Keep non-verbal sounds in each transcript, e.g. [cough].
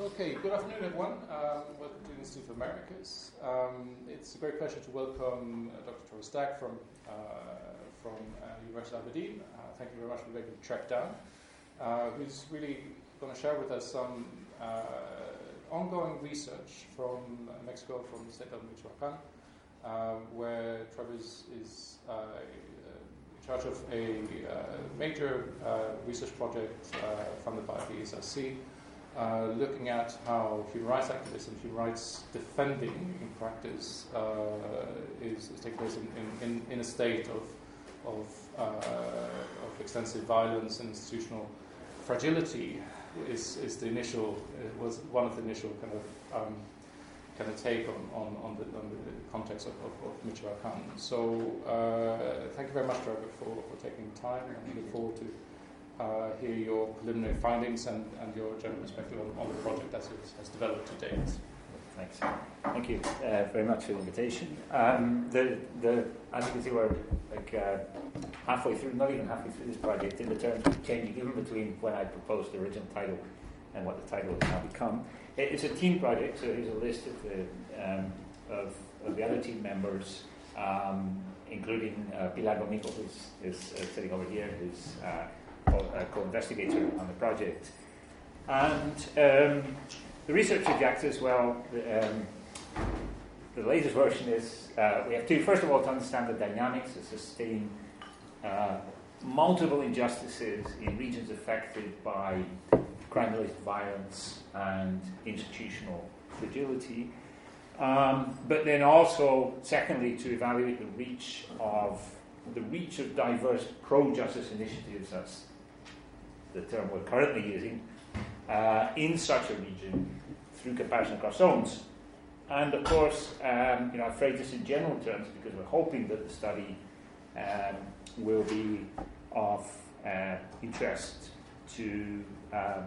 Okay, good afternoon, everyone. Um, welcome to the Institute of Americas. Um, it's a great pleasure to welcome uh, Dr. Trevor Stack from, uh, from uh, University of Aberdeen. Uh, thank you very much for making the trek down. Uh, who's really going to share with us some uh, ongoing research from Mexico, from the state of Michoacan, where Travis is in charge of a major research project funded by the ESRC. Uh, looking at how human rights activism, human rights defending in practice uh, is, is, taking place in, in, in, a state of, of, uh, of extensive violence and institutional fragility is, is the initial, was one of the initial kind of um, kind of take on, on, on, the, on the context of, of, of. So uh, thank you very much, Trevor, for, for taking time and look forward to uh, hear your preliminary findings and, and your general perspective on, on the project as it has developed to date. Thanks. Thank you uh, very much for the invitation. Um, the, the, as you can see, we're like uh, halfway through, not even halfway through this project, in the terms of changing even between when I proposed the original title and what the title has now become. It's a team project, so here's a list of the, um, of, of, the other team members, um, including uh, Pilar who's is, uh, sitting over here, who's uh, co-investigator on the project. And um, the research objectives, well, the, um, the latest version is uh, we have to, first of all, to understand the dynamics that sustain uh, multiple injustices in regions affected by crime-related violence and institutional fragility. Um, but then also, secondly, to evaluate the reach of the reach of diverse pro-justice initiatives as the term we're currently using, uh, in such a region through comparison across zones. And of course, um, you know, I phrase this in general terms because we're hoping that the study um, will be of uh, interest to um,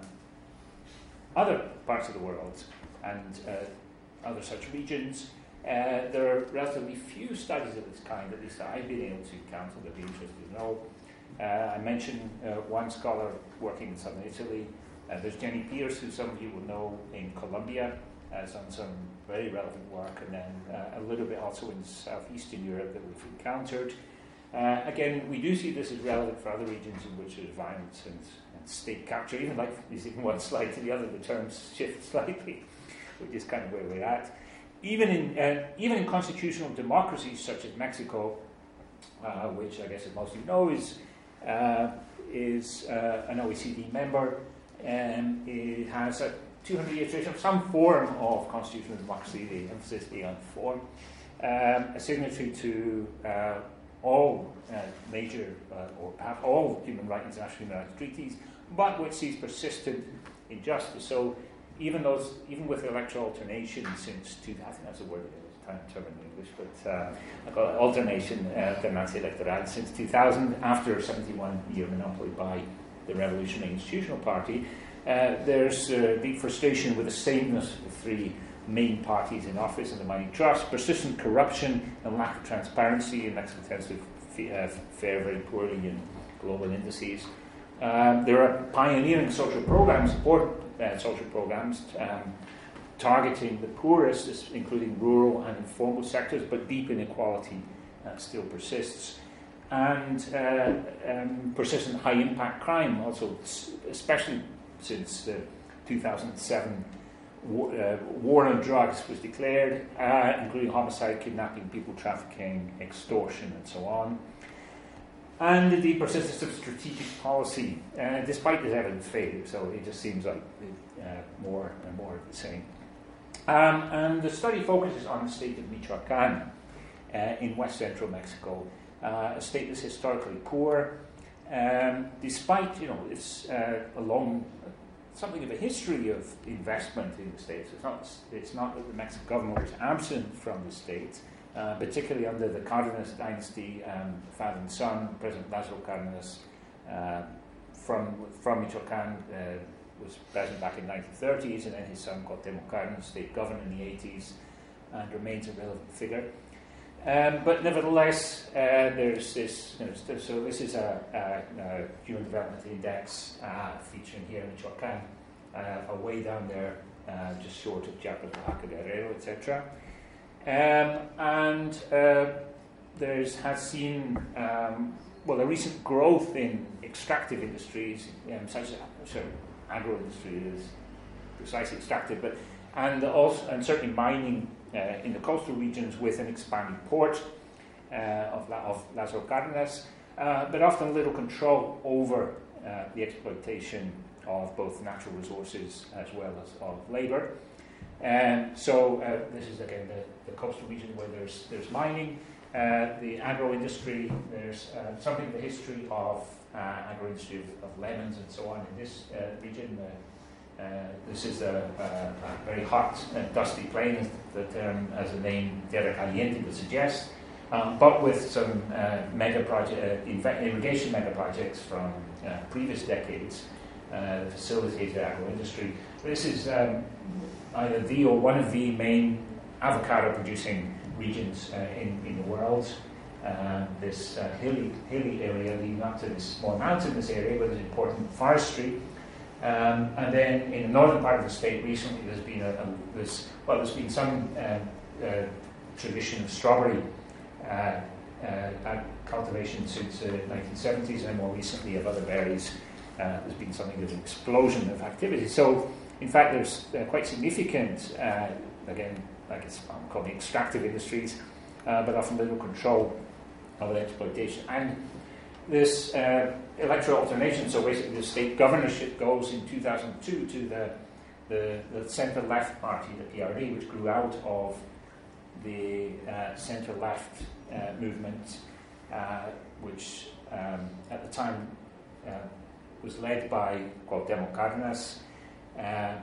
other parts of the world and uh, other such regions. Uh, there are relatively few studies of this kind, at least that I've been able to encounter that be interested in know. Uh, I mentioned uh, one scholar working in southern Italy. Uh, there's Jenny Pearce, who some of you will know in Colombia, has done some very relevant work, and then uh, a little bit also in southeastern Europe that we've encountered. Uh, again, we do see this as relevant for other regions in which there's violence and, and state capture. Even like using one slide to the other, the terms shift [laughs] slightly, which is kind of where we're at. Even in uh, even in constitutional democracies such as Mexico, which I guess most of you know is is uh, an OECD member and it has a 200 year tradition of some form of constitutional democracy, the emphasis being on form, um, a signatory to uh, all uh, major uh, or perhaps all human rights, international human rights treaties, but which sees persistent injustice. So even those, even with electoral alternation since 2000, that's a word term in English, but uh, I it alternation uh, since 2000, after a 71 year monopoly by the Revolutionary Institutional Party. Uh, there's uh, deep frustration with the sameness of the three main parties in office and the mining trust, persistent corruption and lack of transparency, and Mexico tends to uh, fare very poorly in global indices. Um, there are pioneering social programs, uh, social programs, um, targeting the poorest, including rural and informal sectors, but deep inequality uh, still persists. And uh, um, persistent high impact crime, also, especially since the 2007 war, uh, war, on drugs was declared, uh, including homicide, kidnapping, people trafficking, extortion, and so on. And the persistence of strategic policy, uh, despite this evident failure, so it just seems like uh, more and more of the same. Um, and the study focuses on the state of Michoacan uh, in west central Mexico, uh, a state that's historically poor, um, despite you know it's uh, a long something of a history of investment in the state. It's not it's not that the Mexican government was absent from the state. Uh, particularly under the Cardenas dynasty, um, father and son, President Lázaro Cardenas, uh, from from Michoacan, uh, was present back in the 1930s, and then his son Cuauhtemoc Cárdenas, state governor in the 80s, and remains a relevant figure. Um, but nevertheless, uh, there's this. You know, so this is a, a, a Human Development Index uh, featuring here in Michoacán, uh, way down there, uh, just short of Oaxaca, Guerrero, etc. Um, and uh, there has seen um, well a recent growth in extractive industries, um, such as of agro industry is precisely extractive, but and also and certainly mining uh, in the coastal regions with an expanding port uh, of, La, of Lázaro Cárdenas, uh, but often little control over uh, the exploitation of both natural resources as well as of labour. And so uh, this is again the, the, coastal region where there's there's mining, uh, the agro industry. There's something in the history of uh, agro industry of, of, lemons and so on in this uh, region. Uh, this is a, a, very hot and dusty plain, the term as the name Tierra Caliente would suggest. Um, but with some mega project, irrigation mega projects from previous decades, facilitated agro industry. This is um, either the or one of the main avocado producing regions uh, in, in the world. Uh, this uh, hilly, hilly area leading up to this small mountainous area where there's important forestry. Um, and then in the northern part of the state recently there's been a, a well there's been some uh, uh, tradition of strawberry uh, cultivation since the 1970s and more recently of other berries. there's been something of an explosion of activity. So in fact, there's uh, quite significant, uh, again, like it's called the extractive industries, uh, but often little control the exploitation. And this uh, electoral alternation, so basically the state governorship goes in 2002 to the, the, the centre left party, the PRD, which grew out of the uh, centre left uh, movement, which um, at the time was led by Cuauhtemoc Cárdenas uh,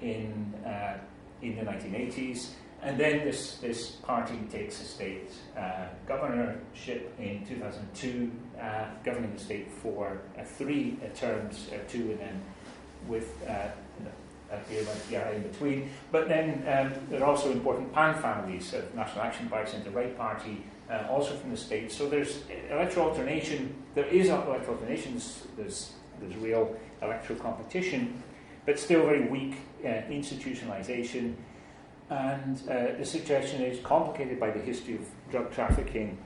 in, uh, in the 1980s. And then this, this party takes a state uh, governorship in 2002, uh, governing the state for uh, three uh, terms, two and then with a PRI in between. But then um, there are also important PAN families of National Action Party, and the Right Party, also from the state. So there's electoral alternation. There is electoral alternation. There's, there's, real electoral competition but still very weak uh, institutionalization. And uh, the suggestion is complicated by the history of drug trafficking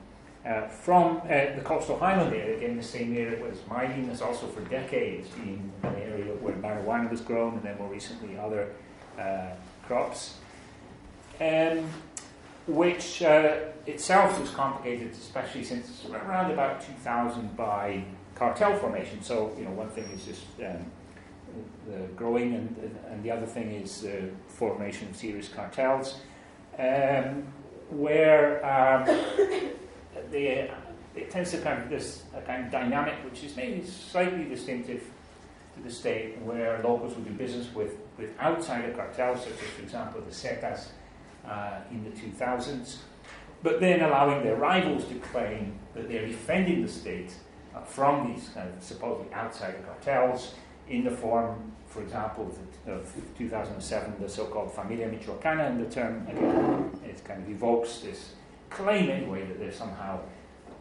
uh, from uh, the coastal highland area, again, the same area was mining has also for decades been an area where marijuana was grown, and then more recently other uh, crops, um, which uh, itself was complicated, especially since around about 2000 by cartel formation. So, you know, one thing is just um, growing, and, and the other thing is the formation of serious cartels, um, where um, the, it tends to kind of this kind of dynamic which is maybe slightly distinctive to the state, where locals will do business with, with outsider cartels, such as, for example, the Zetas uh, in the 2000s, but then allowing their rivals to claim that they're defending the state uh, from these kind of supposedly outsider cartels in the form, for example, of, of 2007, the so-called Familia Michoacana, and the term, again, it kind of evokes this claim anyway that there's somehow,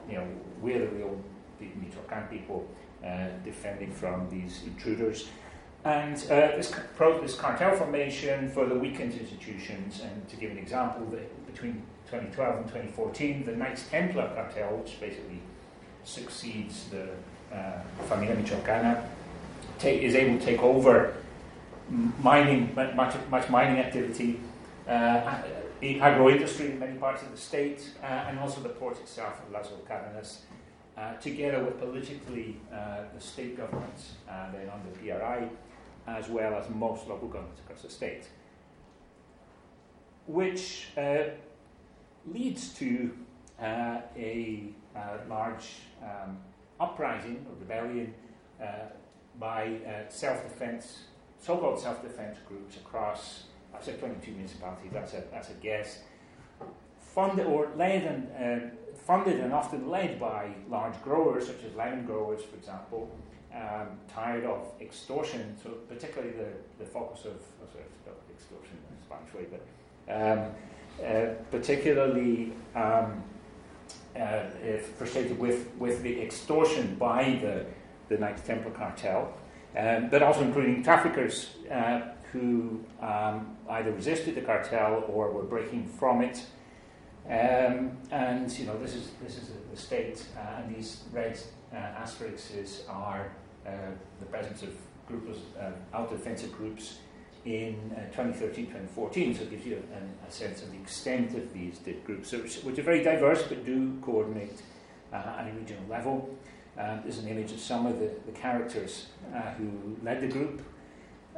you know, we're the real Michoacan people uh, defending from these intruders. And uh, this, this cartel formation for the weakened institutions, and to give an example, the, between 2012 and 2014, the Knights Templar cartel, which basically succeeds the uh, Familia Michoacana, take, is able to take over mining, much, much mining activity, uh, agro industry in many parts of the state, uh, and also the port itself of Lázaro Cárdenas, uh, together with politically uh, the state governments and then under PRI, as well as most local governments across the state. Which uh, leads to uh, a large um, uprising or rebellion by uh, self-defense, so-called self-defense groups across, I said 22 municipalities, that's a, that's a guess, funded or led and uh, funded and often led by large growers, such as lemon growers, for example, um, tired of extortion, so particularly the, the focus of, oh, sorry, extortion in a Spanish way, but um, uh, particularly um, uh, frustrated with, with the extortion by the the Knights Templar cartel, um, but also including traffickers uh, who um, either resisted the cartel or were breaking from it. Um, and you know this is this is the state, uh, and these red uh, asterisks are uh, the presence of groups, uh, autodefensa groups in 2013-2014. So it gives you a, a, sense of the extent of these groups, which, which are very diverse but do coordinate at a regional level. Um, there's an image of some of the, the characters who led the group.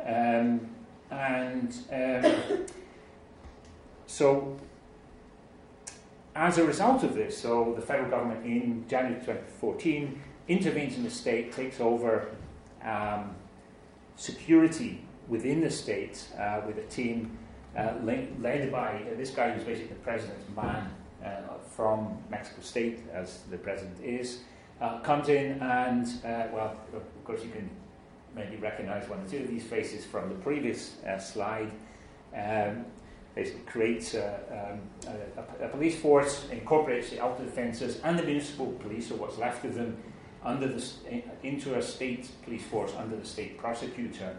Um, and um, so as a result of this, so the federal government in January 2014 intervenes in the state, takes over um, security within the state uh, with a team uh, led by uh, this guy who's basically the president's man uh, from Mexico State, as the president is, uh, comes in and, uh, well, of course, you can maybe recognize one or two of these faces from the previous slide. Um, basically creates a, um, a, a, police force, incorporates the outer defences and the municipal police, or what's left of them, under the, into a state police force under the state prosecutor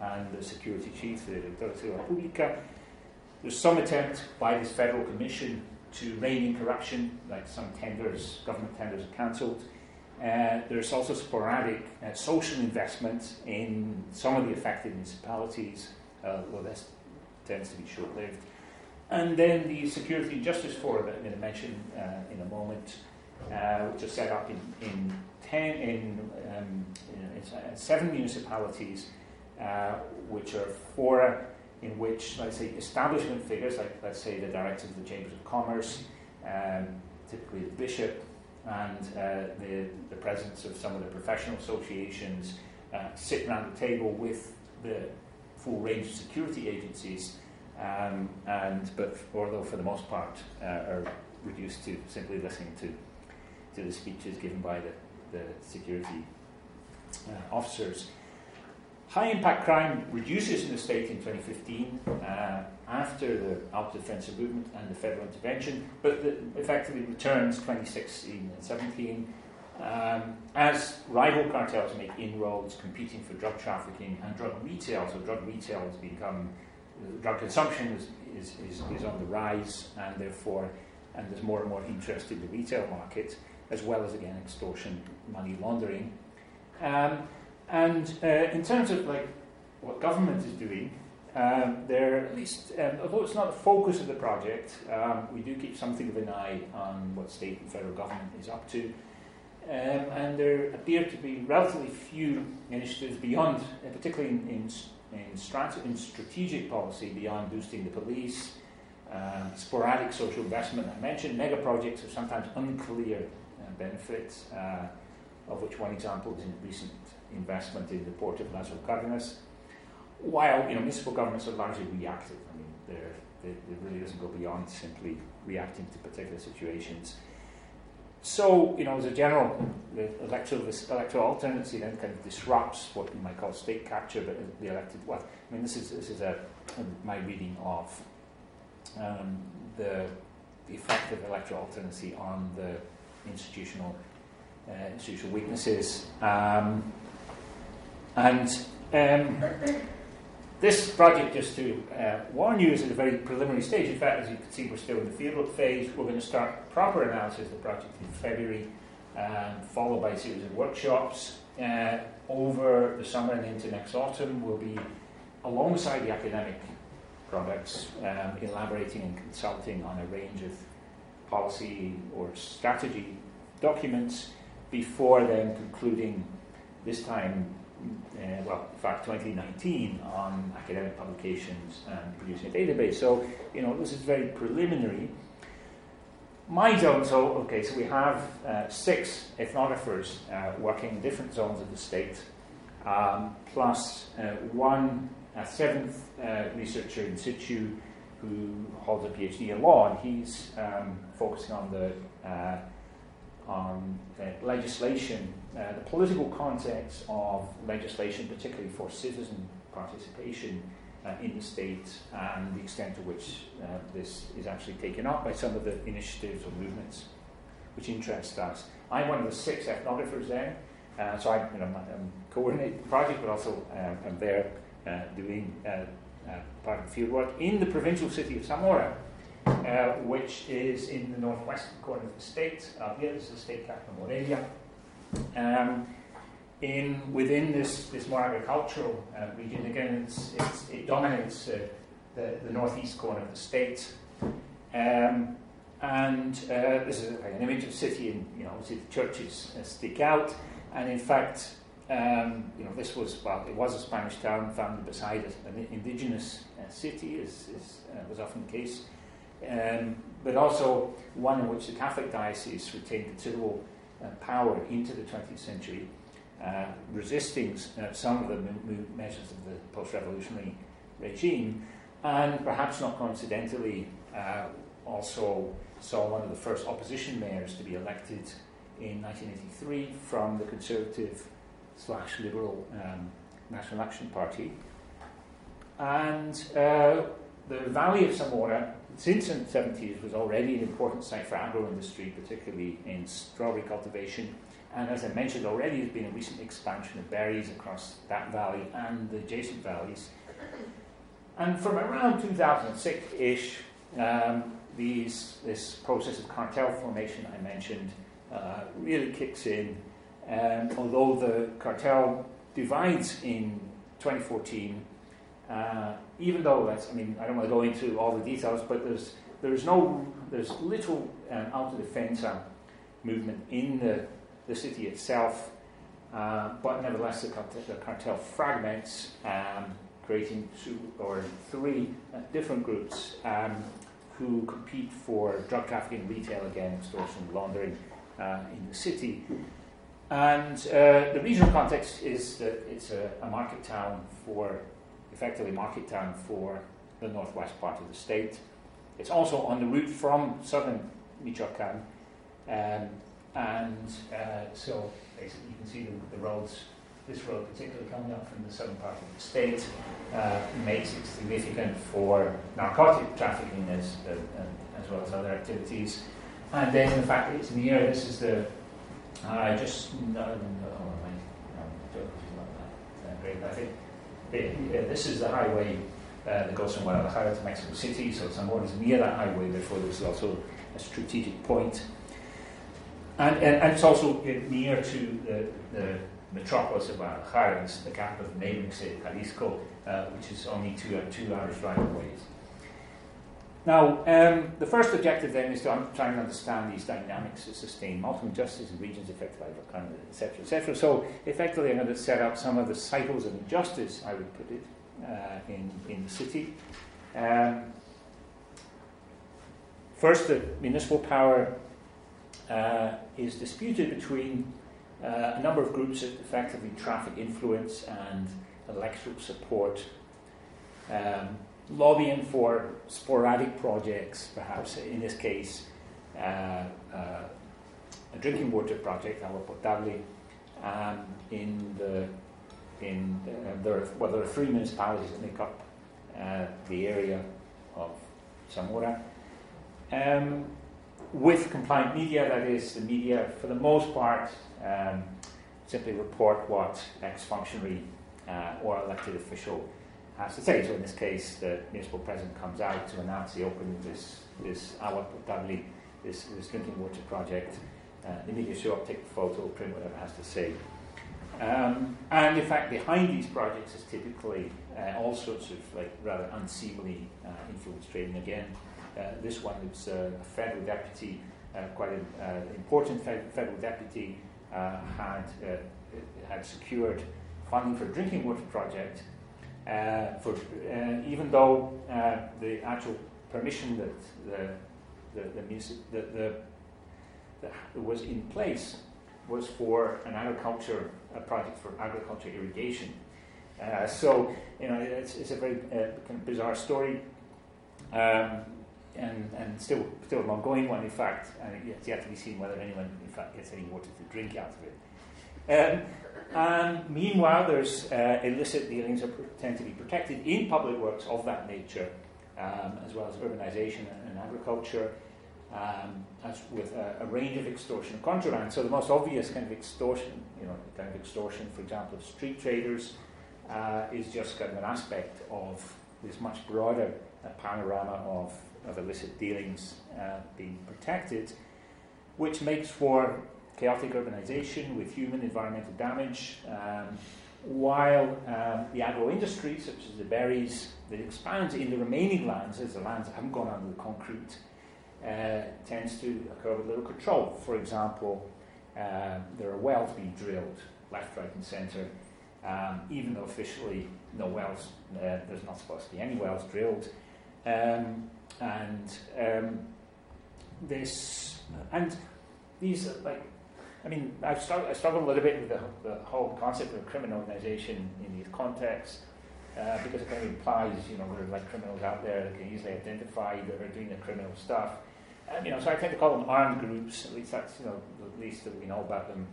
and the security chief, the Director Pública. There's some attempt by this federal commission to rein in corruption, like some tenders, government tenders are cancelled. Uh, there's also sporadic uh, social investment in some of the affected municipalities, uh, well, this tends to be short lived. And then the Security and Justice Forum that I'm going to mention uh, in a moment, uh, which is set up in, in, ten, in, um, in seven municipalities, which are four in which, let's say, establishment figures, like let's say the directors of the Chambers of Commerce, um, typically the bishop, and uh, the, the presence of some of the professional associations uh, sit around the table with the full range of security agencies, um, and but although for the most part uh, are reduced to simply listening to to the speeches given by the, the security uh, officers. High impact crime reduces in the state in 2015 uh, after the autodefensa movement and the federal intervention, but effectively returns 2016 and 17 um, as rival cartels make inroads competing for drug trafficking and drug retail, so drug retail has become, uh, drug consumption is, is, is, is, on the rise, and therefore, and there's more and more interest in the retail market, as well as, again, extortion, money laundering. Um, and uh, in terms of like what government is doing, um, there, at least, um, although it's not the focus of the project, um, we do keep something of an eye on what state and federal government is up to. Um, and there appear to be relatively few initiatives beyond, uh, particularly in, in, in, strat- in, strategic policy, beyond boosting the police, uh, sporadic social investment. I mentioned mega projects of sometimes unclear uh, benefits, uh, of which one example is in recent investment in the port of Lázaro Cárdenas. While you know, municipal governments are largely reactive, I mean, they, it really doesn't go beyond simply reacting to particular situations. So, you know, as a general, the electoral, electoral alternancy then kind of disrupts what you might call state capture, but the elected. Well, I mean, this is this is a, my reading of um, the, the effect of electoral alternancy on the institutional uh, institutional weaknesses, um, and um, this project, just to uh, warn you, is at a very preliminary stage. In fact, as you can see, we're still in the field phase. We're going to start proper analysis of the project in February, um, followed by a series of workshops uh, over the summer and into next autumn. We'll be alongside the academic products, um, elaborating and consulting on a range of policy or strategy documents before then concluding this time uh, well, in fact, 2019 on academic publications and producing a database. So, you know, this is very preliminary. My zone, so, okay, so we have uh, six ethnographers uh, working in different zones of the state, um, plus uh, one, a seventh uh, researcher in situ who holds a PhD in law, and he's um, focusing on the uh, on legislation uh, the political context of legislation, particularly for citizen participation uh, in the state, and the extent to which uh, this is actually taken up by some of the initiatives or movements which interest us. I'm one of the six ethnographers there, uh, so I, you know, I'm coordinating the project, but also um, I'm there uh, doing part of the field work in the provincial city of Zamora, uh, which is in the northwestern corner of the state. Uh, here is the state capital, Morelia. Um, in within this, this more agricultural uh, region, again, it's, it's, it dominates uh, the, the northeast corner of the state. Um, and uh, this is an image of city, and you know, obviously the churches uh, stick out. And in fact, um, you know, this was well, it was a Spanish town founded beside an indigenous uh, city, as, uh, was often the case, um, but also one in which the Catholic diocese retained considerable power into the 20th century, uh, resisting uh, some of the measures of the post-revolutionary regime, and perhaps not coincidentally, uh, also saw one of the first opposition mayors to be elected in 1983 from the Conservative slash Liberal um, National Action Party. And uh, the Valley of Zamora, since the 70s, was already an important site for agro-industry, particularly in strawberry cultivation. And as I mentioned already, there's been a recent expansion of berries across that valley and the adjacent valleys. And from around 2006-ish, um, these, this process of cartel formation I mentioned uh, really kicks in. Um, although the cartel divides in 2014, uh, even though that's, I mean, I don't want to go into all the details, but there's there's no there's little um, autodefensa movement in the, the city itself, uh, but nevertheless the cartel, the cartel fragments, um, creating two or three uh, different groups um, who compete for drug trafficking, retail again, extortion, laundering uh, in the city. And uh, the regional context is that it's a, a, market town for, effectively, market town for the northwest part of the state. It's also on the route from southern Michoacan. Um, and uh, so basically, you can see the, the, roads, this road particularly coming up from the southern part of the state, uh, makes it significant for narcotic trafficking as, uh, as well as other activities. And then the fact that it's near, this is the I just no, no, oh, my, no, not that great. I uh, this is the highway uh, that goes from Guadalajara to Mexico City, so Zamora is near that highway, therefore there's also a strategic point. And, and, and it's also near to the, the metropolis of Guadalajara, the capital of the neighboring state, Jalisco, uh, which is only two, two hours drive away. Now, um, the first objective then is to un- try and understand these dynamics that sustain multiple justice in regions affected by volcanoes, etc., etc. So, effectively, I'm going to set up some of the cycles of injustice, I would put it, uh, in, in the city. Um, first, the municipal power uh, is disputed between uh, a number of groups that effectively traffic influence and electoral support. Um, lobbying for sporadic projects, perhaps in this case, uh, uh, a drinking water project, Agua Potable, um, in the in uh, there are, well there are three municipalities that make up uh, the area of Zamora. Um, with compliant media, that is, the media for the most part um, simply report what ex-functionary uh, or elected official has to say. So in this case, the municipal president comes out to announce the opening of this, this Potable, this, this drinking water project. Uh, the media show up, take a photo, print whatever has to say. Um, and in fact, behind these projects is typically uh, all sorts of like rather unseemly uh, influence trading. Again, uh, this one is uh, a federal deputy, uh, quite an important federal deputy, had had secured funding for a drinking water project for, uh, even though uh, the actual permission that the, the, the, music, the, the, was in place was for an agriculture a project for agriculture irrigation. Uh, so you know it's, it's a very uh, kind of bizarre story, um, and and still still an ongoing one. In fact, and it's yet to be seen whether anyone in fact gets any water to drink out of it. Um, and meanwhile, there's uh, illicit dealings that tend to be protected in public works of that nature, um, as well as urbanization and, agriculture, um, as with a, a, range of extortion and contraband. So the most obvious kind of extortion, you know, kind of extortion, for example, of street traders, uh, is just kind of an aspect of this much broader uh, panorama of, of illicit dealings uh, being protected, which makes for chaotic urbanization with human environmental damage, um, while um, the agro industry, such as the berries, that expands in the remaining lands, as the lands haven't gone under the concrete, uh, tends to occur with little control. For example, uh, there are wells being drilled left, right, and centre, um, even though officially no wells, uh, there's not supposed to be any wells drilled. Um, and um, this, and these, like, I mean, I've struggled, I struggle a little bit with the, the whole concept of a criminal organisation in these contexts. Uh, because it kind of implies, you know, there are like criminals out there that can easily identify that are doing the criminal stuff. Um, you know, so I tend to call them armed groups. At least that's you know the least that we know about them,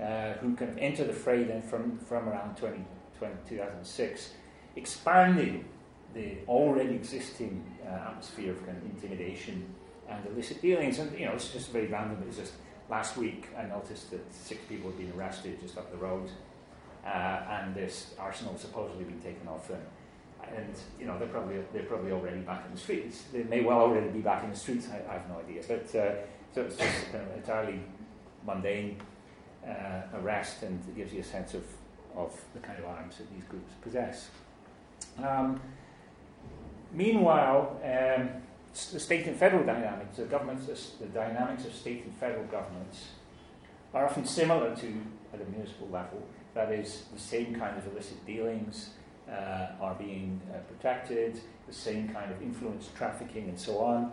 uh, who kind of enter the fray then from from around 20, 20 2006, expanding the already existing uh, atmosphere of kind of intimidation and illicit dealings. And you know, it's just very random. It's just last week I noticed that six people had been arrested just up the road, uh, and this arsenal supposedly been taken off them and you know they're probably they're probably already back in the streets. They may well already be back in the streets. I, I have no idea, but uh, so it's just kind of entirely mundane uh, arrest, and it gives you a sense of of the kind of arms that these groups possess. Um, meanwhile, um, state and federal dynamics, the governments, the dynamics of state and federal governments, are often similar to at a municipal level. That is, the same kind of illicit dealings uh, are being uh, protected, the same kind of influence trafficking and so on,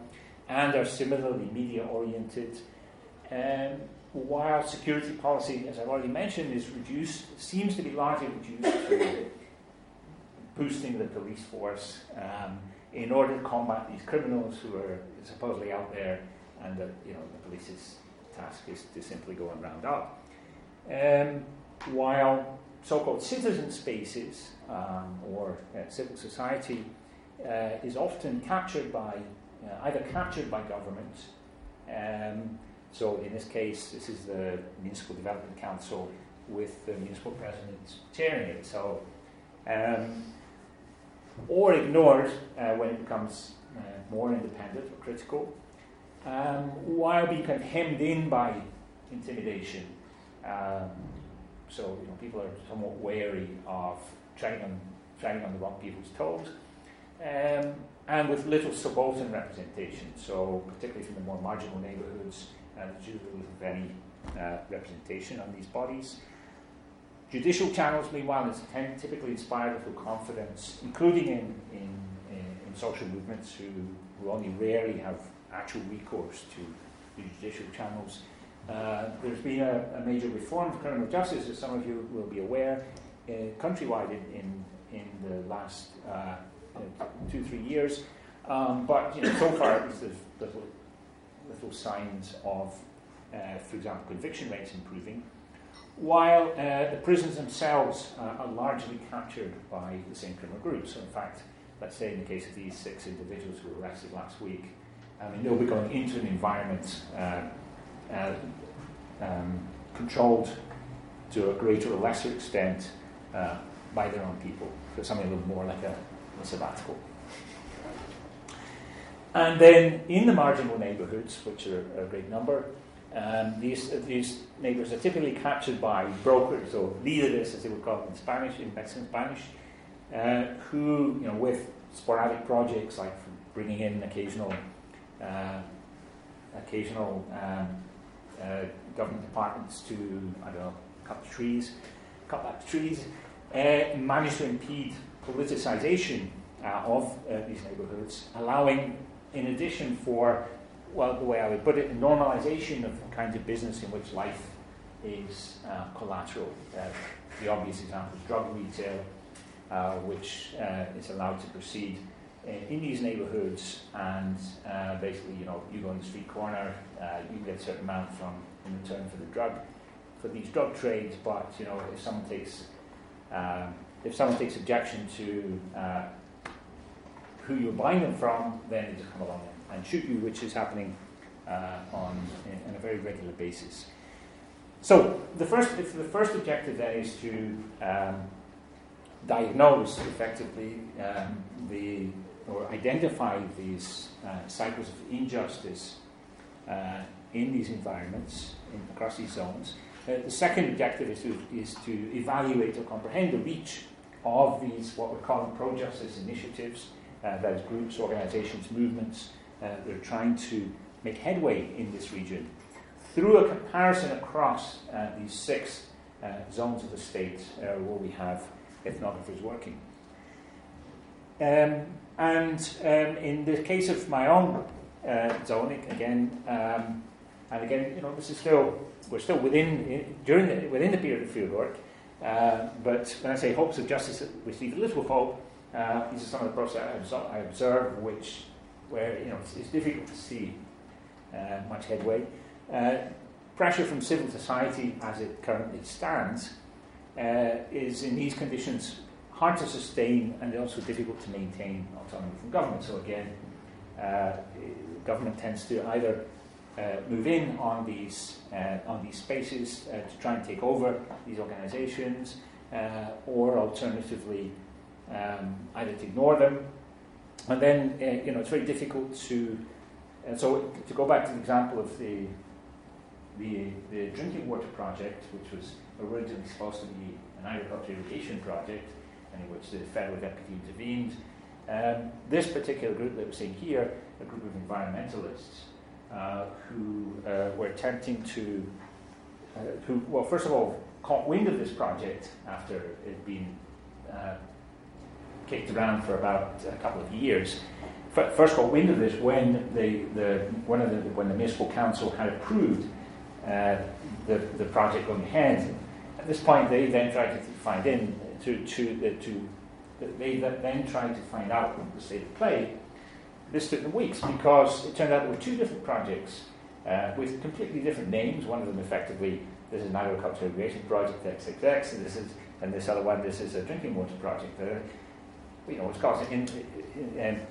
and are similarly media oriented. Um, while security policy, as I've already mentioned, is reduced, seems to be largely reduced to boosting the police force um, in order to combat these criminals who are supposedly out there, and that you know the police's task is to simply go and round up. Um, while so-called citizen spaces um, or uh, civil society uh, is often captured by uh, either captured by government. Um, so in this case, this is the Municipal Development Council with the municipal president chairing it. So, um, or ignored uh, when it becomes uh, more independent or critical, um, while being kind of hemmed in by intimidation. Um, so you know, people are somewhat wary of treading on, treading on the wrong people's toes. Um, and with little subaltern representation, so particularly from the more marginal neighbourhoods, uh, usually with any uh, representation on these bodies. Judicial channels, meanwhile, is typically inspired through confidence, including in, in, in, in, social movements who, who only rarely have actual recourse to the judicial channels. Uh, there's been a, a, major reform of criminal justice, as some of you will be aware, uh, countrywide in, in, in, the last uh, two, three years. Um, but you know, so far, there's little, little signs of, uh, for example, conviction rates improving, while uh, the prisons themselves are largely captured by the same criminal groups. So, in fact, let's say in the case of these six individuals who were arrested last week, I mean, they'll be going into an environment uh, um, controlled to a greater or lesser extent uh, by their own people. So something a little more like a, a sabbatical. And then in the marginal neighbourhoods, which are a great number, um, these, these neighbours are typically captured by brokers or líderes, as they would call them in Spanish, in Mexican Spanish, uh, who, you know, with sporadic projects like bringing in occasional, uh, occasional um, uh, government departments to, I don't know, cut trees, cut back trees, uh, managed to impede politicization uh, of uh, these neighborhoods, allowing, in addition, for, well, the way I would put it, the normalization of the kinds of business in which life is uh, collateral. Uh, the obvious example is drug retail, uh, which is allowed to proceed in these neighborhoods, and basically, you know, you go on the street corner, you get a certain amount from in return for the drug for these drug trades. But you know, if someone takes um, if someone takes objection to uh, who you're buying them from, then they just come along and shoot you, which is happening uh, on in, on a very regular basis. So the first, the first objective then is to um, diagnose effectively um, the or identify these uh, cycles of injustice uh, in these environments, in, across these zones. Uh, the second objective is to, is to evaluate or comprehend the reach of these, what we're calling pro-justice initiatives, uh, that is groups, organizations, movements uh, that are trying to make headway in this region through a comparison across uh, these six uh, zones of the state where we have ethnographers working. Um, and um, in the case of my own uh, zone, again, um, and again, you know, this is still we're still within during the, within the period of fieldwork. Uh, but when I say hopes of justice receive a little hope, uh, these are some of the processes I observe, which where you know it's, it's difficult to see uh, much headway. Uh, pressure from civil society, as it currently stands, uh, is in these conditions hard to sustain and also difficult to maintain autonomy from government. So again, uh, government tends to either uh, move in on these uh, on these spaces uh, to try and take over these organisations, uh, or alternatively, um, either to ignore them. And then uh, you know it's very difficult to. And so to go back to the example of the the, the drinking water project, which was originally supposed to be an agricultural irrigation project, and in which the federal deputy intervened. Um, this particular group that we're seeing here, a group of environmentalists uh, who uh, were attempting to, uh, who, well, first of all, caught wind of this project after it had been uh, kicked around for about a couple of years. First caught wind of this when the, the, one of the, when the municipal council had approved uh, the, the project going ahead. At this point, they then tried to find in to, to, the, to they then tried to find out the state of play. This took them weeks because it turned out there were two different projects uh, with completely different names. One of them, effectively, this is an agricultural irrigation project XXX, and this is, and this other one, this is a drinking water project. You know, it's causing in, in, in,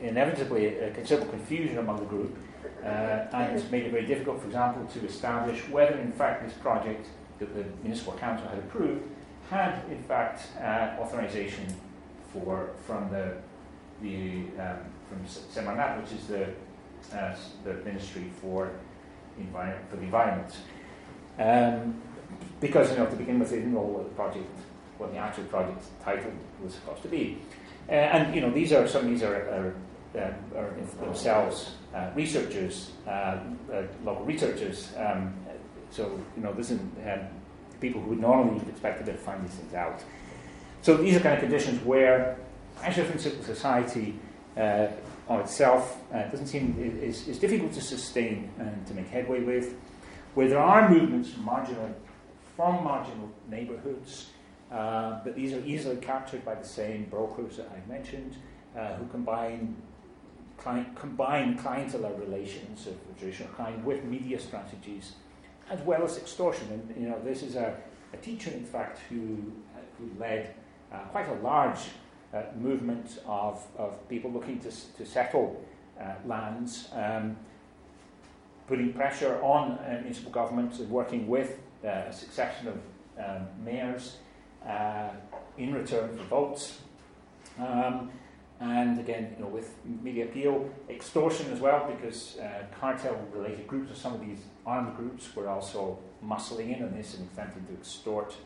inevitably a considerable confusion among the group uh, and it's made it very difficult, for example, to establish whether, in fact, this project that the municipal council had approved had, in fact, uh, authorization for from the the um, from Semarnat, which is the uh, the Ministry for environment for the Environment. Um, because you know to begin with, they didn't know what the project, what the actual project title was supposed to be, uh, and you know these are some of these are, are uh, are themselves uh, researchers, uh, local researchers. Um, so you know, this is um, people who would normally be expected to find these things out. So these are kind of conditions where pressure from civil society uh, on itself uh, doesn't seem is, is difficult to sustain and to make headway with. Where there are movements from marginal from marginal neighbourhoods, uh, but these are easily captured by the same brokers that I mentioned, who combine client, combine clientelar relations of the traditional kind with media strategies, as well as extortion. And you know, this is a, a teacher, in fact, who, who led uh, quite a large uh, movement of, of people looking to, to settle uh, lands, um, putting pressure on uh, municipal governments and working with uh, a succession of um, mayors uh, in return for votes. Um, and again, you know, with media appeal, extortion as well, because uh, cartel-related groups or some of these armed groups were also muscling in on this and attempting to extort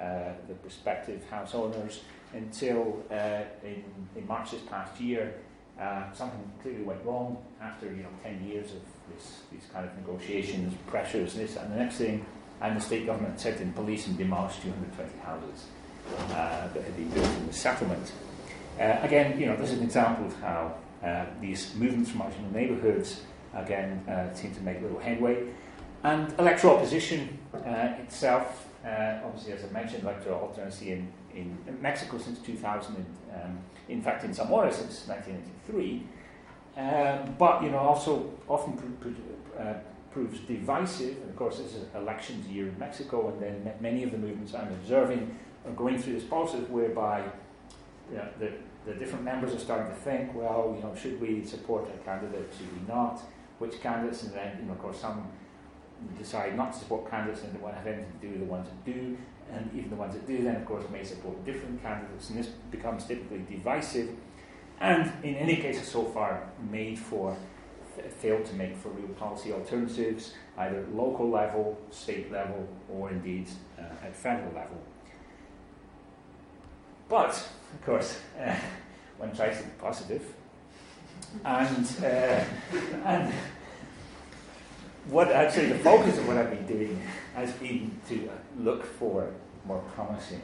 uh, the prospective house owners until uh, in, in March this past year, uh, something clearly went wrong after you know 10 years of this, these kind of negotiations, pressures, this and the next thing, and the state government sent in police and demolished 220 houses uh, that had been built in the settlement. Uh, again, you know, this is an example of how uh, these movements from marginal neighbourhoods, again, uh, seem to make little headway. And electoral opposition uh, itself, uh, obviously, as I mentioned, electoral alternancy in, in Mexico since 2000, and, um, in fact, in Zamora since 1983. Um, but, you know, also often proves divisive. And of course, this is elections year in Mexico, and then many of the movements I'm observing are going through this process whereby you know, the, the different members are starting to think, well, you know, should we support a candidate, should we not? Which candidates, and then, you know, of course, some decide not to support candidates and they want to have anything to do with the ones that do. and even the ones that do then, of course, may support different candidates, and this becomes typically divisive, and in any case, so far made for failed to make for real policy alternatives, either at local level, state level, or indeed uh, at federal level. But, of course, uh, one tries to be positive, and uh, [laughs] and what actually the focus of what I've been doing has been to look for more promising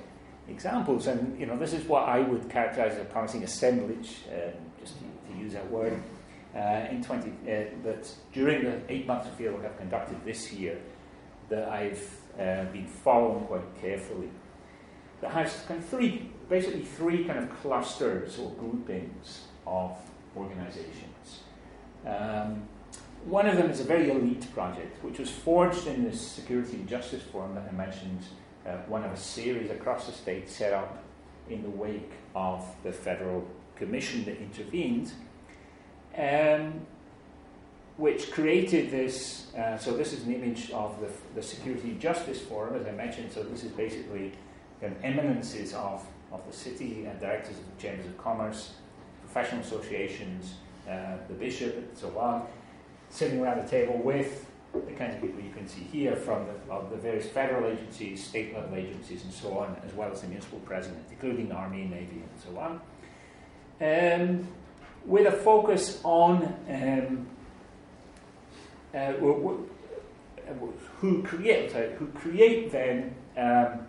examples, and you know this is what I would characterize as a promising assemblage, um, just to, to, use that word. Uh, in 20, uh, that during the eight months of fieldwork I've conducted this year, that I've uh, been following quite carefully, that has kind of three, basically three kind of clusters or groupings of organisations. Um, one of them is a very elite project, which was forged in the Security and Justice Forum that I mentioned, uh, one of a series across the state set up in the wake of the federal commission that intervened, um, which created this. Uh, so, this is an image of the, the Security Justice Forum, as I mentioned. So, this is basically um, eminences of, of the city and directors of the chambers of commerce, professional associations, uh, the bishop, and so on sitting around the table with the kinds of people you can see here from the, the various federal agencies, state level agencies, and so on, as well as the municipal president, including the Army, Navy, and so on. Um, with a focus on um, uh, who create, who create them, um,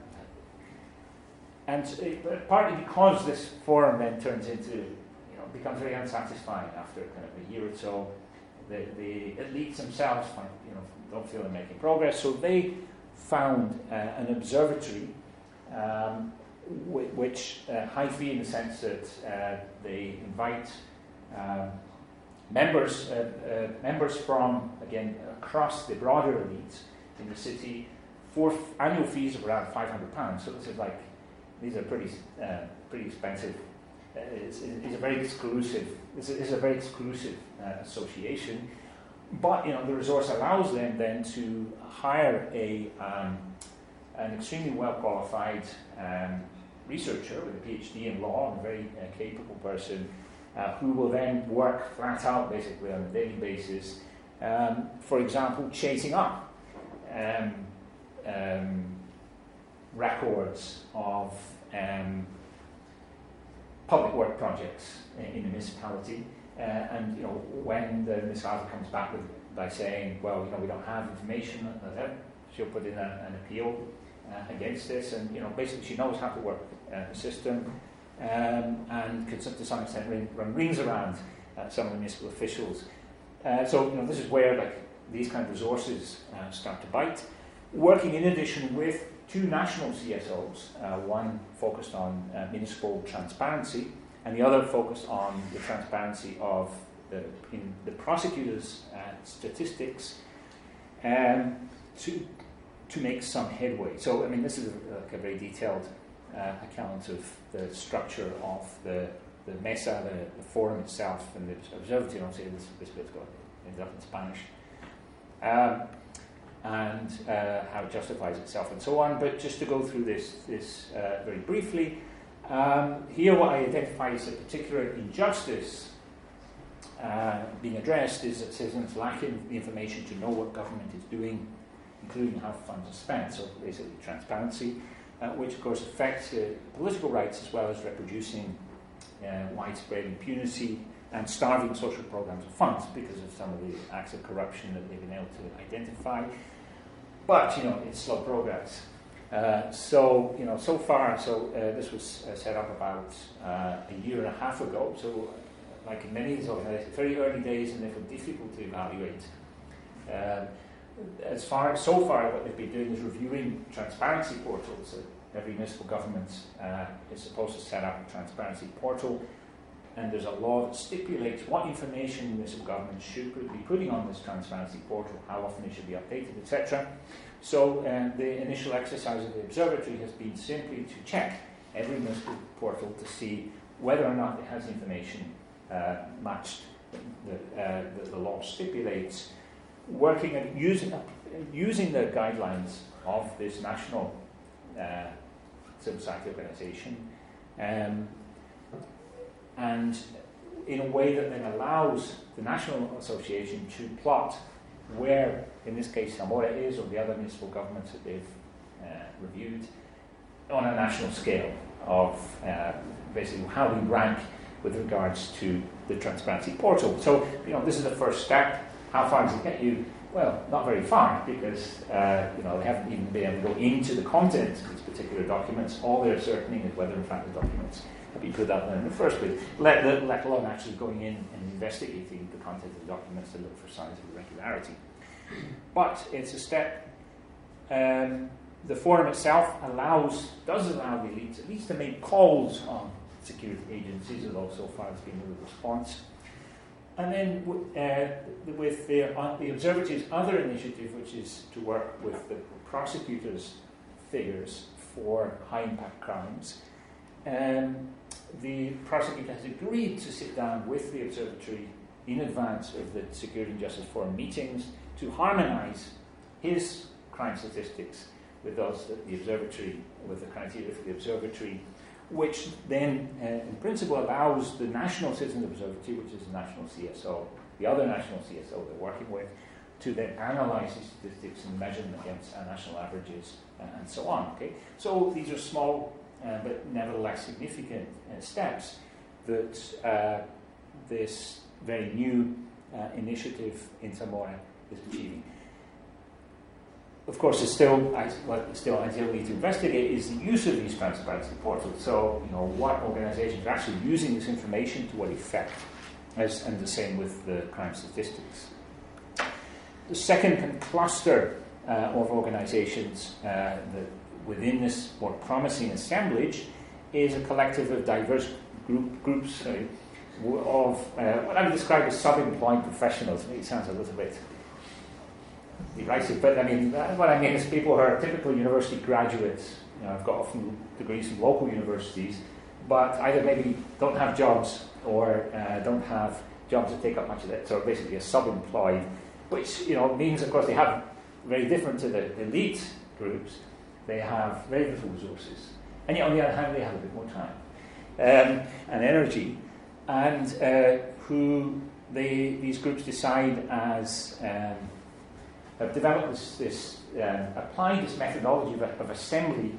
and uh, partly because this forum then turns into, you know, becomes very unsatisfying after kind of a year or so the, the elites themselves find, you know, don't feel they're making progress. So they found uh, an observatory, um, which uh, high fee in the sense that uh, they invite members uh, uh, members from again across the broader elite in the city for annual fees of around five hundred pounds. So this is like these are pretty uh, pretty expensive It's is, a very exclusive, is a, is a very exclusive uh, association. But you know, the resource allows them then to hire a, um, an extremely well qualified um, researcher with a PhD in law and a very uh, capable person uh, who will then work flat out basically on a daily basis. Um, for example, chasing up um, um, records of um, public work projects in the municipality. Uh, and you know, when the municipality comes back with, by saying, well, you know, we don't have information, uh, she'll put in a, an appeal uh, against this, and you know, basically she knows how to work uh, the system, um, and could to some extent ring, run rings around uh, some of the municipal officials. Uh, so you know, this is where like these kind of resources start to bite. Working in addition with two national CSOs, uh, one focused on uh, municipal transparency, and the other focused on the transparency of the, in the prosecutors' uh, statistics, um, to, to make some headway. So, I mean, this is a, like a very detailed uh, account of the structure of the, the MESA, the, the forum itself, and the observatory. I'll say this, this bit's got ended up in Spanish. Um, and uh, how it justifies itself and so on. But just to go through this, this uh, very briefly, um, here what I identify as a particular injustice uh, being addressed is that citizens lacking the information to know what government is doing, including how funds are spent. So basically transparency, uh, which of course affects political rights as well as reproducing uh, widespread impunity and starving social programs of funds because of some of the acts of corruption that they've been able to identify. But, you know, it's slow progress. Uh, so, you know, so far, so uh, this was uh, set up about uh, a year and a half ago. So, like in many of these organizations, very early days and therefore difficult to evaluate. As far so far, what they've been doing is reviewing transparency portals. Every municipal government uh, is supposed to set up a transparency portal and there's a law that stipulates what information municipal government should be putting on this transparency portal, how often it should be updated, etc. So uh, the initial exercise of the observatory has been simply to check every municipal portal to see whether or not it has information uh, matched that uh, the, the, law stipulates, working and using, using the guidelines of this national uh, civil society organisation, um, and in a way that then allows the National Association to plot where, in this case, Zamora is or the other municipal governments that they've uh, reviewed on a national scale of uh, basically how we rank with regards to the transparency portal. So, you know, this is the first step. How far does it get you? Well, not very far because uh, you know they haven't even been able to go into the content of these particular documents. All they're ascertaining is whether, in fact, the documents have been put out there in the first place, let, let alone actually going in and investigating the content of the documents to look for signs of irregularity. But it's a step. Um, the forum itself allows, does allow the elites at least to make calls on security agencies, although so far it's been a response. And then uh, with the, uh, the Observatory's other initiative, which is to work with the prosecutors' figures for high impact crimes, um, the prosecutor has agreed to sit down with the Observatory in advance of the Security and Justice Forum meetings to harmonise his crime statistics with those that the Observatory, with the criteria for the Observatory which then, uh, in principle, allows the National Citizens Observatory, which is the national CSO, the other national CSO they're working with, to then analyze these statistics and measure them against uh, national averages uh, and so on. Okay, so these are small uh, but nevertheless significant uh, steps that uh, this very new initiative in Zamora is achieving of course, it's still what still ideally to investigate is the use of these transparency portals. So, you know, what organisations are actually using this information to what effect, as, and the same with the crime statistics. The second cluster uh, of organisations uh, that within this more promising assemblage is a collective of diverse group, groups uh, of uh, what I would describe as sub-employed professionals. It sounds a little bit but I mean, what I mean is people who are typical university graduates. You know, I've got often degrees from local universities, but either maybe don't have jobs or uh, don't have jobs that take up much of it, so basically a sub-employed, which you know means, of course, they have very different to the elite groups. They have very little resources, and yet on the other hand, they have a bit more time um, and energy, and uh, who they, these groups decide as um, have developed this, this um, applied this methodology of, of, assembly,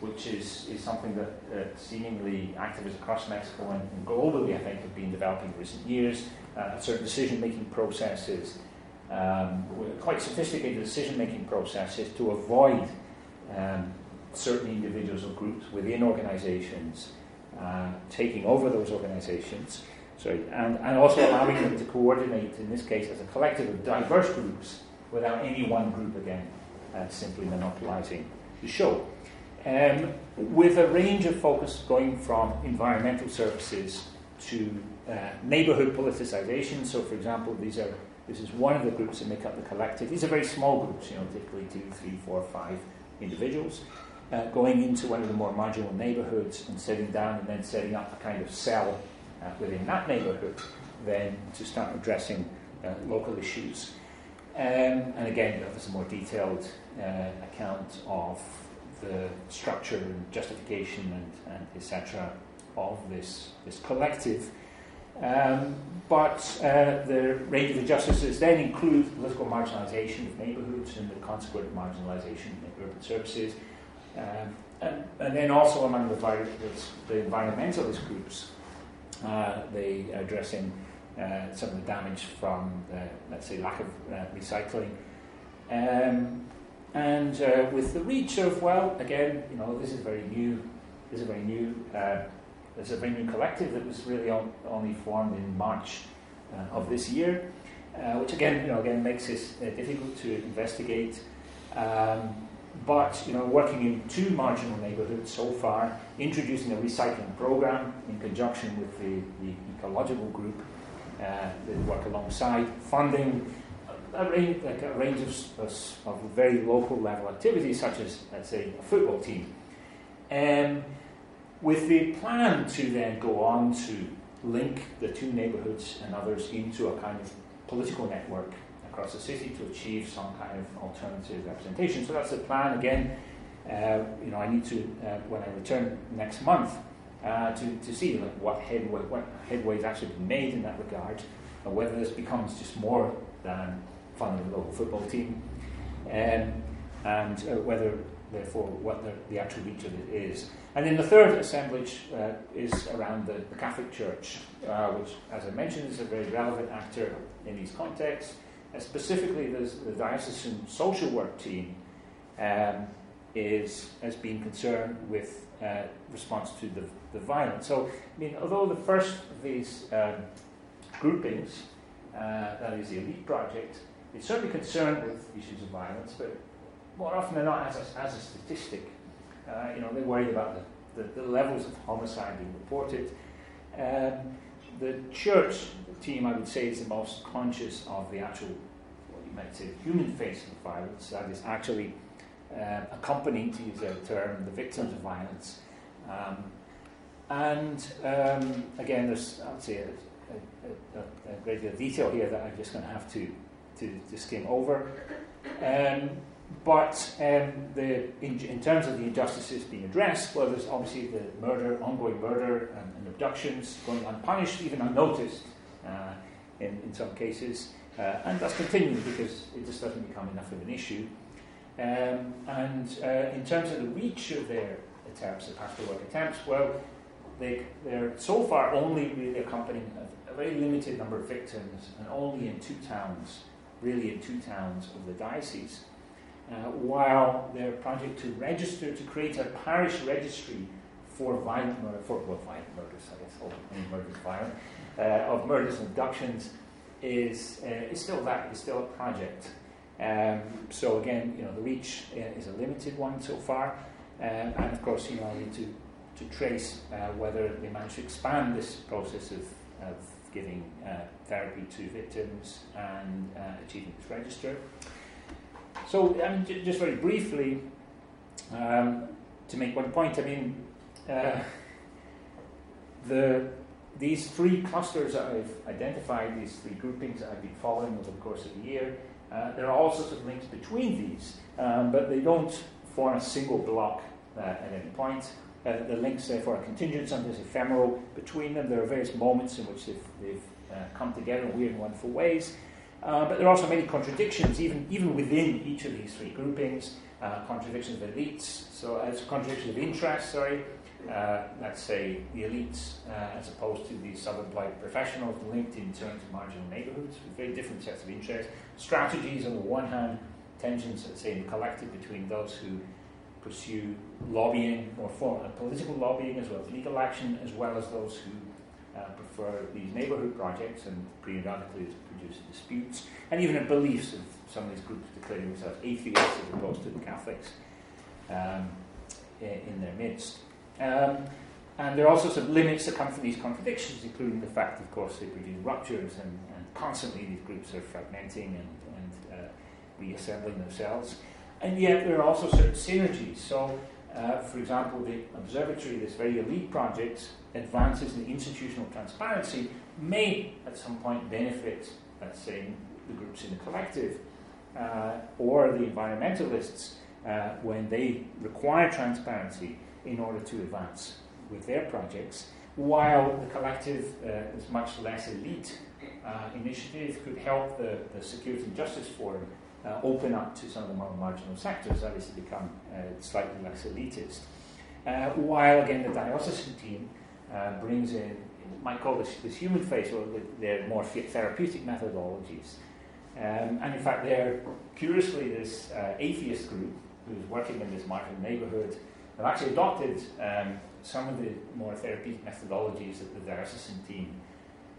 which is, is something that uh, seemingly activists across Mexico and, and, globally, I think, have been developing in recent years. Uh, certain decision making processes, um, quite sophisticated decision making processes to avoid um, certain individuals or groups within organizations uh, taking over those organizations. Sorry, and, and also allowing them to coordinate, in this case, as a collective of diverse groups without any one group again uh, simply monopolizing the show. Um, with a range of focus going from environmental services to uh, neighborhood politicization. So, for example, these are this is one of the groups that make up the collective. These are very small groups, you know, typically two, three, four, five individuals, uh, going into one of the more marginal neighborhoods and sitting down and then setting up a kind of cell uh, within that neighborhood, then to start addressing uh, local issues. Um, and again, there's a more detailed uh, account of the structure and justification and, and etc. of this, this collective. Um, but uh, the range of injustices then include political marginalisation of neighbourhoods and the consequent marginalisation of urban services. Um, and, and, then also among the, the environmentalist groups, uh, they are addressing uh, some of the damage from, uh, let's say, lack of uh, recycling. Um, and uh, with the reach of, well, again, you know, this is very new. This is very new. Uh, there's a very new collective that was really on, only formed in March uh, of this year, which again, you know, again makes this difficult to investigate. Um, but you know, working in two marginal neighbourhoods so far, introducing a recycling program in conjunction with the, the ecological group, uh, that work alongside, funding a range, like a range of, of, very local level activities, such as, let's say, a football team. Um, with the plan to then go on to link the two neighbourhoods and others into a kind of political network across the city to achieve some kind of alternative representation. So that's the plan. Again, uh, you know, I need to, uh, when I return next month, uh, to, to see like, what headway what headway has actually been made in that regard, and whether this becomes just more than funding a local football team, um, and uh, whether therefore what the, the, actual reach of it is. And then the third assemblage uh, is around the, the Catholic Church, uh, which, as I mentioned, is a very relevant actor in these contexts. Uh, specifically, the diocesan social work team um, is has been concerned with uh, response to the, the violence. So, I mean, although the first of these um, groupings, uh, that is the Elite Project, is certainly concerned with issues of violence, but more often than not as a, as a statistic. Uh, you know, they're worried about the, the, the, levels of homicide being reported. Um, the church team, I would say, is the most conscious of the actual, what you might say, human face of violence, that is actually uh, accompanying, to use that term, the victims of violence. Um, and um, again, there's, I would say, a, a, a, great deal of detail here that I'm just going to have to, to, to skim over. Um, but um, the, in, in, terms of the injustices being addressed, well, there's obviously the murder, ongoing murder, and, and abductions going unpunished, even unnoticed uh, in, in some cases. Uh, and that's continuing because it just doesn't become enough of an issue. Um, and uh, in terms of the reach of their attempts, the pastoral work attempts, well, they, they're so far only really accompanying a, a, very limited number of victims and only in two towns, really in two towns of the diocese. Uh, while their project to register, to create a parish registry for violent murder, for well, violent murders, I guess, all murders violent, uh, of murders and abductions, is, uh, is still that, is still a project. Um, so again, you know, the reach uh, is a limited one so far, um, and of course, you know, I need to, to trace uh, whether they manage to expand this process of, of giving uh, therapy to victims and uh, achieving this register. So, I mean, j- just very briefly, um, to make one point, I mean, uh, the these three clusters that I've identified, these three groupings that I've been following over the course of the year, uh, there are all sorts of links between these, um, but they don't form a single block uh, at any point. Uh, the links, therefore, are contingent, sometimes ephemeral between them. There are various moments in which they've, they've uh, come together in weird and wonderful ways. Uh, but there are also many contradictions, even, even within each of these three groupings. Uh, contradictions of elites, so as contradictions of interest, sorry, uh, let's say, the elites uh, as opposed to the sub-employed professionals linked in terms of marginal neighbourhoods with very different sets of interests. Strategies on the one hand, tensions, let's say, in the collective between those who pursue lobbying or form, uh, political lobbying as well as legal action, as well as those who uh, prefer these neighbourhood projects and periodically produce disputes, and even in beliefs of some of these groups declaring themselves atheists as opposed to the Catholics um, in their midst. Um, and there are also some limits that come from these contradictions, including the fact, of course, they produce ruptures and, and constantly these groups are fragmenting and, and uh, reassembling themselves. And yet there are also certain synergies. So, uh, for example, the observatory, this very elite project, advances in institutional transparency, may at some point benefit, let's say, the groups in the collective uh, or the environmentalists uh, when they require transparency in order to advance with their projects, while the collective uh, is much less elite uh, initiative could help the, the Security and Justice Forum uh, open up to some of the more marginal sectors, obviously become uh, slightly less elitist. Uh, while again the diocesan team uh, brings in, might call this, this human face, or the, their more therapeutic methodologies. Um, and in fact, they're curiously this atheist group who's working in this marginal neighbourhood I've actually adopted um, some of the more therapeutic methodologies that the diocesan team,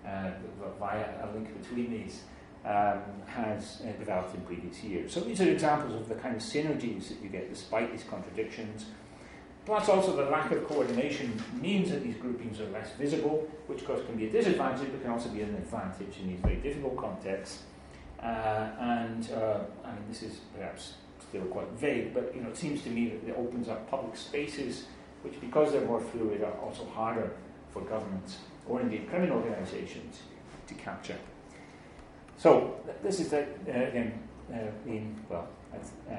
uh, via a link between these, um, has uh, developed in previous years. So these are examples of the kind of synergies that you get despite these contradictions. Plus, also the lack of coordination means that these groupings are less visible, which of course can be a disadvantage, but can also be an advantage in these very difficult contexts. Uh, and uh, I mean, this is perhaps still quite vague, but you know, it seems to me that it opens up public spaces which, because they're more fluid, are also harder for governments or indeed criminal organisations to capture. So this is the, uh, again uh, well uh,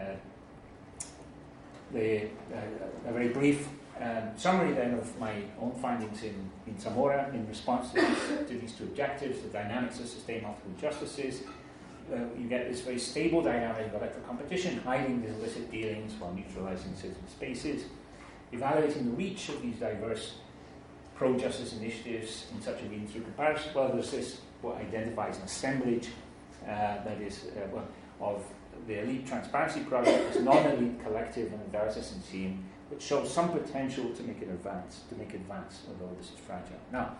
the, uh, a very brief um, summary then of my own findings in, in Zamora in response to these, to these two objectives, the dynamics of sustained multiple justices. Uh, you get this very stable dynamic of electoral competition, hiding the illicit dealings while neutralizing certain spaces, evaluating the reach of these diverse pro-justice initiatives in such a through comparison. Well, there's this what identifies an assemblage uh, that is uh, of the elite transparency project, this non-elite collective and and team, which shows some potential to make an advance, to make advance, although this is fragile. Now,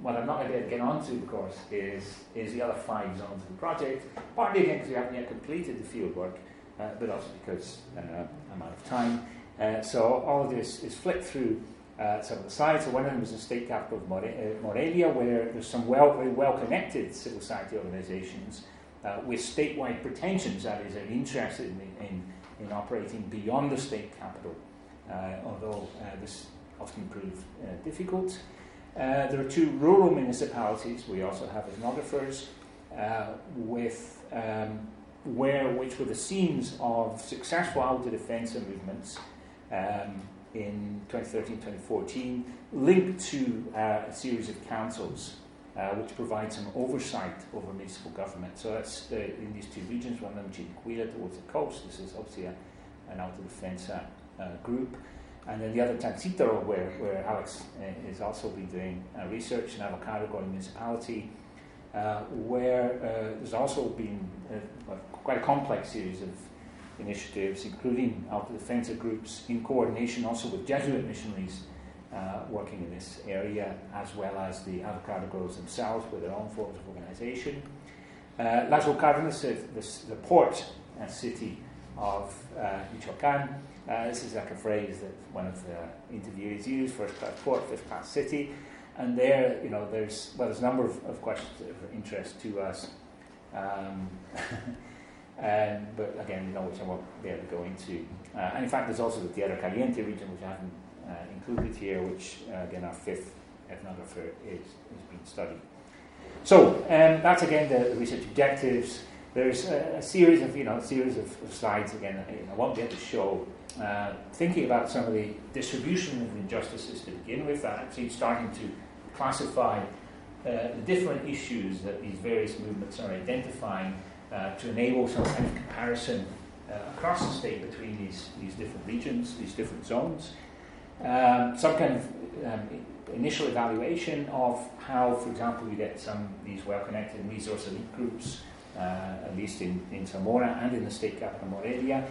what I'm not going to get onto, of course, is, is the other five zones of the project, partly again because we haven't yet completed the field work, uh, but also because uh, I'm out of time. Uh, so all of this is flicked through uh, some of the sites. So one of them is the state capital of More- uh, Morelia, where there's some well, very well-connected civil society organizations uh, with statewide pretensions, that is, are interested in, in, in operating beyond the state capital, uh, although uh, this often proved uh, difficult. There are two rural municipalities. We also have ethnographers with um, where which were the scenes of successful defense movements um, in 2013-2014, linked to uh, a series of councils uh, which provide some oversight over municipal government. So that's the, in these two regions, one of them Chinicuila towards the coast. This is obviously a, an autodefensa uh, group. And then the other Tancítaro, where, where Alex uh, has also been doing uh, research in Avocado Municipality, uh, where uh, there's also been uh, quite a complex series of initiatives, including autodefensa groups in coordination also with Jesuit missionaries uh, working in this area, as well as the avocado growers themselves with their own forms of organization. Uh, Lázaro Cárdenas, the, the, port and city of uh, Michoacan, uh, this is like a phrase that one of the interviewees used, first class port, fifth class city. And there, you know, there's, well, there's a number of, of questions of interest to us. Um, [laughs] and, but again, you know, which I won't be able to go into. Uh, and in fact, there's also the Tierra Caliente region, which I haven't uh, included here, which uh, again, our fifth ethnographer is, is being studied. So, um, that's again the research objectives. There's a, a, series of, you know, series of, of slides again. I won't be able to show uh, thinking about some of the distribution of injustices to begin with, that actually starting to classify uh, the different issues that these various movements are identifying uh, to enable some kind of comparison uh, across the state between these, these different regions, these different zones. Um, some kind of um, initial evaluation of how, for example, you get some of these well-connected resource elite groups, uh, at least in, in Zamora and in the state capital Morelia,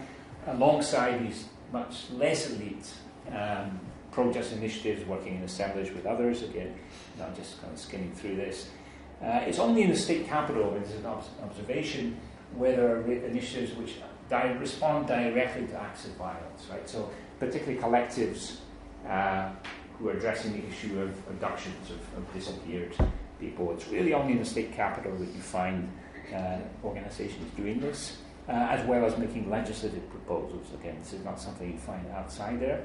alongside these much less elite um, protest initiatives working in assemblage with others. Again, I'm just kind of skimming through this. Uh, it's only in the state capital, and this is an observation, where there are initiatives which di- respond directly to acts of violence, right? So, particularly collectives uh, who are addressing the issue of abductions of, of, disappeared people. It's really only in the state capital that you find uh, organizations doing this uh, as well as making legislative proposals. Again, this is not something you find outside there.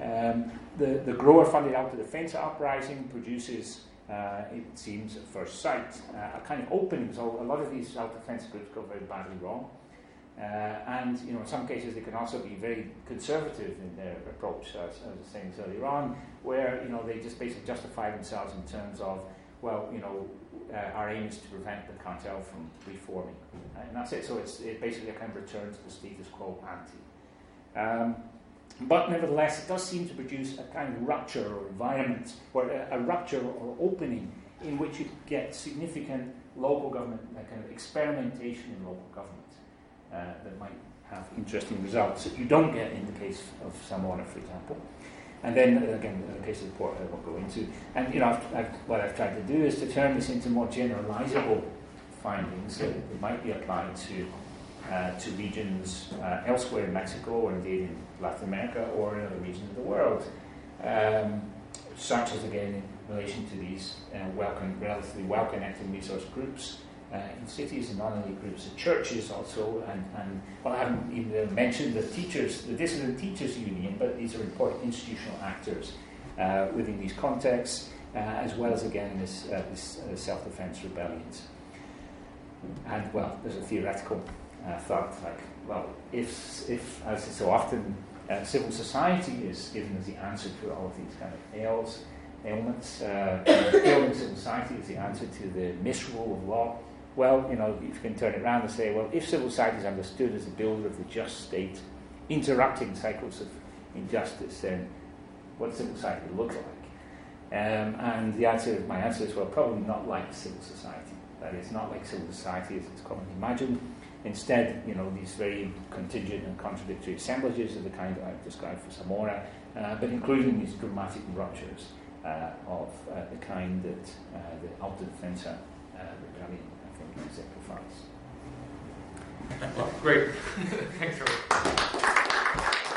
Um, the, the grower-funded autodefensa uprising produces, uh, it seems at first sight, uh, a kind of opening. So a lot of these self-defense groups go very badly wrong. Uh, and you know, in some cases, they can also be very conservative in their approach, as, as I was saying earlier on, where you know they just basically justify themselves in terms of, well, you know, uh, our aim is to prevent the cartel from reforming. And that's it. So it's it basically a kind of return to the status quo ante. Um, but nevertheless, it does seem to produce a kind of rupture or environment, or a, a rupture or opening in which you get significant local government, a kind of experimentation in local government uh, that might have interesting results that you don't get in the case of Zamora, for example. And then uh, again, in the case of the port, I won't go into. And you know, I've, I've, what I've tried to do is to turn this into more generalizable findings that might be applied to uh, to regions uh, elsewhere in Mexico or indeed in Latin America or in other regions of the world, um, such as again in relation to these uh, well relatively well-connected resource groups uh, in cities and non-elite groups, the churches also, and, and well, I haven't even mentioned the teachers, the dissident teachers union, but these are important institutional actors uh, within these contexts, uh, as well as again this, uh, this uh, self-defense rebellions. And well, there's a theoretical uh, thought like, well, if, if as so often Uh, civil society is given as the answer to all of these kind of ails, ailments. Uh, failing civil society is the answer to the misrule of law. Well, you know, you can turn it around and say, well, if civil society is understood as the builder of the just state, interrupting cycles of injustice, then what does civil society look like? Um, and the answer, my answer is, well, probably not like civil society. That is, not like civil society as it's commonly imagined. Instead, you know, these very contingent and contradictory assemblages of the kind that I've described for Zamora, uh, but including these dramatic ruptures uh, of uh, the kind that uh, the autodefensa uh, rebellion, I think, exemplifies. Well, great. [laughs] Thanks, Robert.